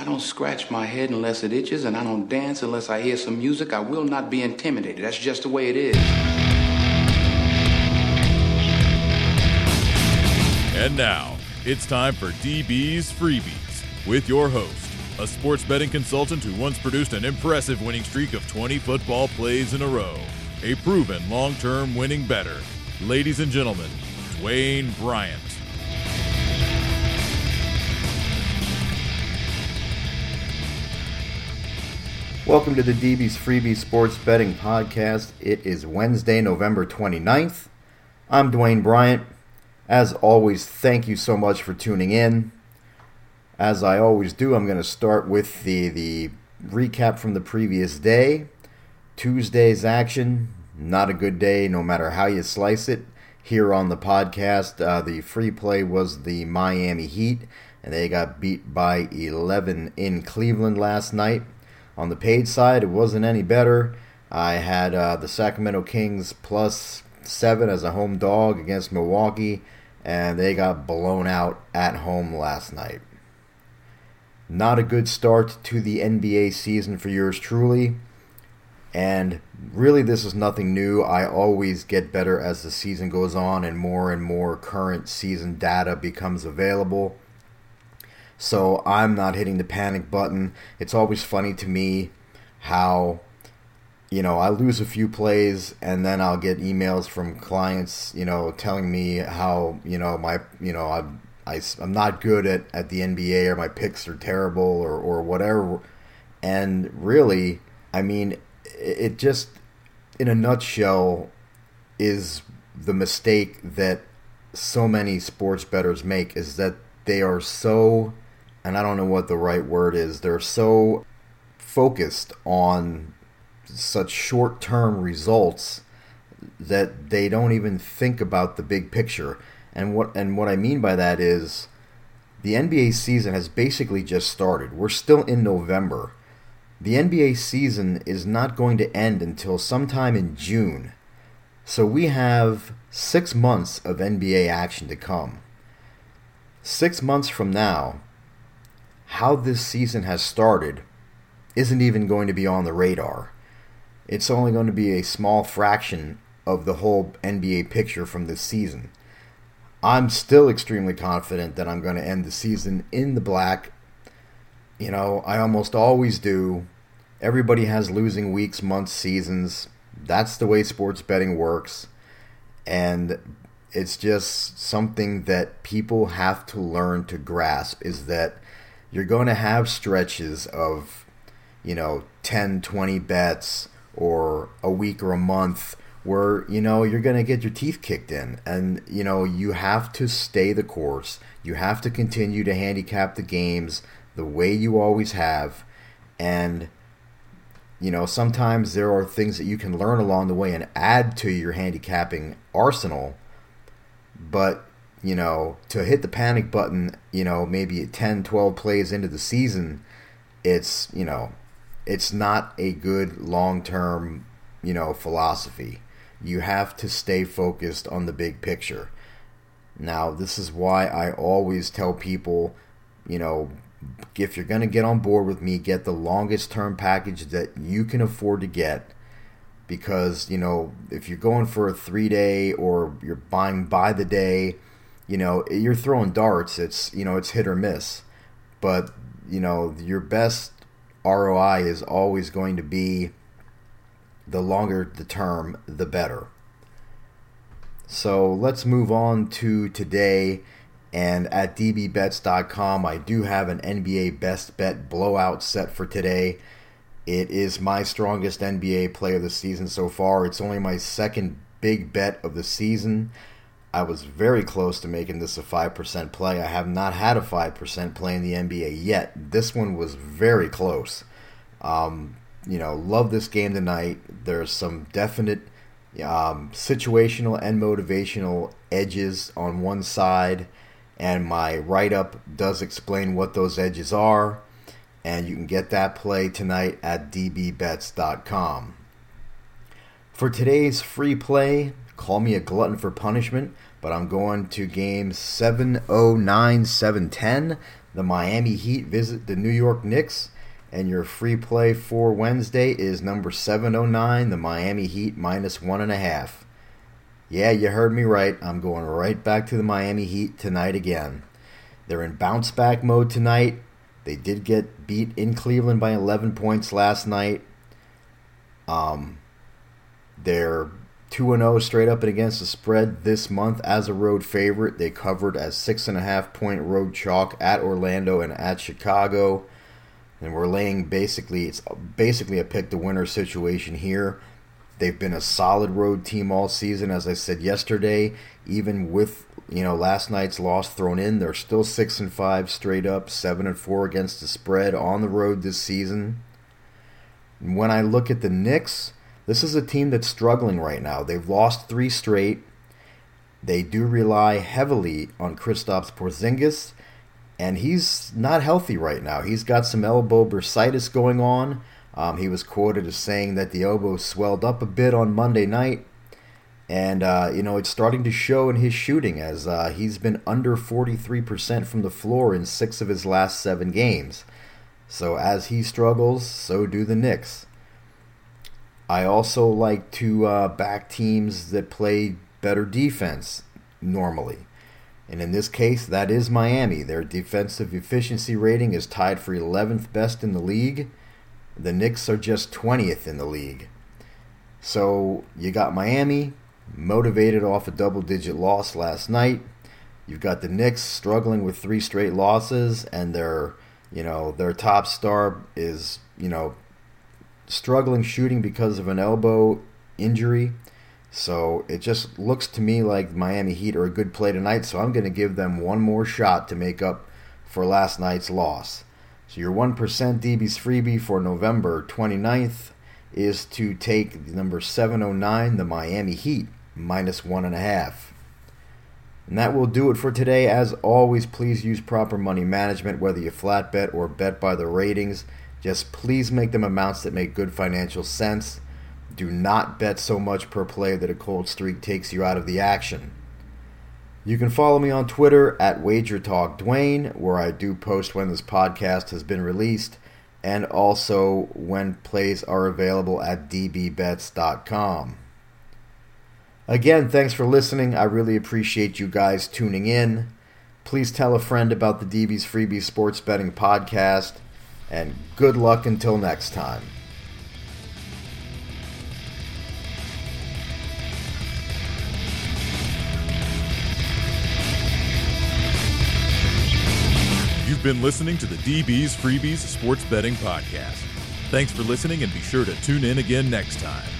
I don't scratch my head unless it itches, and I don't dance unless I hear some music. I will not be intimidated. That's just the way it is. And now, it's time for DB's Freebies with your host, a sports betting consultant who once produced an impressive winning streak of 20 football plays in a row, a proven long term winning bettor. Ladies and gentlemen, Dwayne Bryant. Welcome to the DB's Freebie Sports Betting Podcast. It is Wednesday, November 29th. I'm Dwayne Bryant. As always, thank you so much for tuning in. As I always do, I'm going to start with the, the recap from the previous day. Tuesday's action, not a good day no matter how you slice it. Here on the podcast, uh, the free play was the Miami Heat, and they got beat by 11 in Cleveland last night. On the paid side, it wasn't any better. I had uh, the Sacramento Kings plus seven as a home dog against Milwaukee, and they got blown out at home last night. Not a good start to the NBA season for yours truly. And really, this is nothing new. I always get better as the season goes on and more and more current season data becomes available. So I'm not hitting the panic button. It's always funny to me how, you know, I lose a few plays and then I'll get emails from clients, you know, telling me how, you know, my, you know, I'm, I, I'm not good at, at the NBA or my picks are terrible or, or whatever. And really, I mean, it just, in a nutshell, is the mistake that so many sports bettors make is that they are so and I don't know what the right word is, they're so focused on such short term results that they don't even think about the big picture. And what and what I mean by that is the NBA season has basically just started. We're still in November. The NBA season is not going to end until sometime in June. So we have 6 months of NBA action to come. 6 months from now, how this season has started isn't even going to be on the radar. It's only going to be a small fraction of the whole NBA picture from this season. I'm still extremely confident that I'm going to end the season in the black. You know, I almost always do. Everybody has losing weeks, months, seasons. That's the way sports betting works. And it's just something that people have to learn to grasp is that you're going to have stretches of, you know, 10, 20 bets or a week or a month where, you know, you're going to get your teeth kicked in. And, you know, you have to stay the course. You have to continue to handicap the games the way you always have. And, you know, sometimes there are things that you can learn along the way and add to your handicapping arsenal. But you know, to hit the panic button, you know, maybe 10, 12 plays into the season, it's, you know, it's not a good long term, you know, philosophy. You have to stay focused on the big picture. Now, this is why I always tell people, you know, if you're going to get on board with me, get the longest term package that you can afford to get because, you know, if you're going for a 3-day or you're buying by the day, you know, you're throwing darts. It's you know, it's hit or miss. But you know, your best ROI is always going to be the longer the term, the better. So let's move on to today. And at dbbets.com, I do have an NBA best bet blowout set for today. It is my strongest NBA play of the season so far. It's only my second big bet of the season. I was very close to making this a 5% play. I have not had a 5% play in the NBA yet. This one was very close. Um, you know, love this game tonight. There's some definite um, situational and motivational edges on one side, and my write up does explain what those edges are. And you can get that play tonight at dbbets.com. For today's free play, Call me a glutton for punishment, but I'm going to game 709 710. The Miami Heat visit the New York Knicks. And your free play for Wednesday is number 709, the Miami Heat minus one and a half. Yeah, you heard me right. I'm going right back to the Miami Heat tonight again. They're in bounce back mode tonight. They did get beat in Cleveland by 11 points last night. Um, they're 2 0 straight up and against the spread this month as a road favorite. They covered as 6.5 point road chalk at Orlando and at Chicago. And we're laying basically, it's basically a pick the winner situation here. They've been a solid road team all season, as I said yesterday. Even with you know last night's loss thrown in, they're still six and five straight up, seven and four against the spread on the road this season. When I look at the Knicks, this is a team that's struggling right now. They've lost three straight. They do rely heavily on Kristaps Porzingis, and he's not healthy right now. He's got some elbow bursitis going on. Um, he was quoted as saying that the elbow swelled up a bit on Monday night. And, uh, you know, it's starting to show in his shooting as uh, he's been under 43% from the floor in six of his last seven games. So as he struggles, so do the Knicks. I also like to uh, back teams that play better defense normally. And in this case, that is Miami. Their defensive efficiency rating is tied for 11th best in the league. The Knicks are just 20th in the league. So you got Miami motivated off a double digit loss last night. You've got the Knicks struggling with three straight losses and their you know, their top star is, you know, struggling shooting because of an elbow injury. So it just looks to me like Miami Heat are a good play tonight, so I'm going to give them one more shot to make up for last night's loss. So your 1% DB's freebie for November 29th is to take number 709, the Miami Heat, minus one and a half. And that will do it for today. As always, please use proper money management, whether you flat bet or bet by the ratings. Just please make them amounts that make good financial sense. Do not bet so much per play that a cold streak takes you out of the action. You can follow me on Twitter at WagerTalkDwayne, where I do post when this podcast has been released, and also when plays are available at dbbets.com. Again, thanks for listening. I really appreciate you guys tuning in. Please tell a friend about the DB's Freebie Sports Betting Podcast, and good luck until next time. You've been listening to the DB's Freebies Sports Betting Podcast. Thanks for listening and be sure to tune in again next time.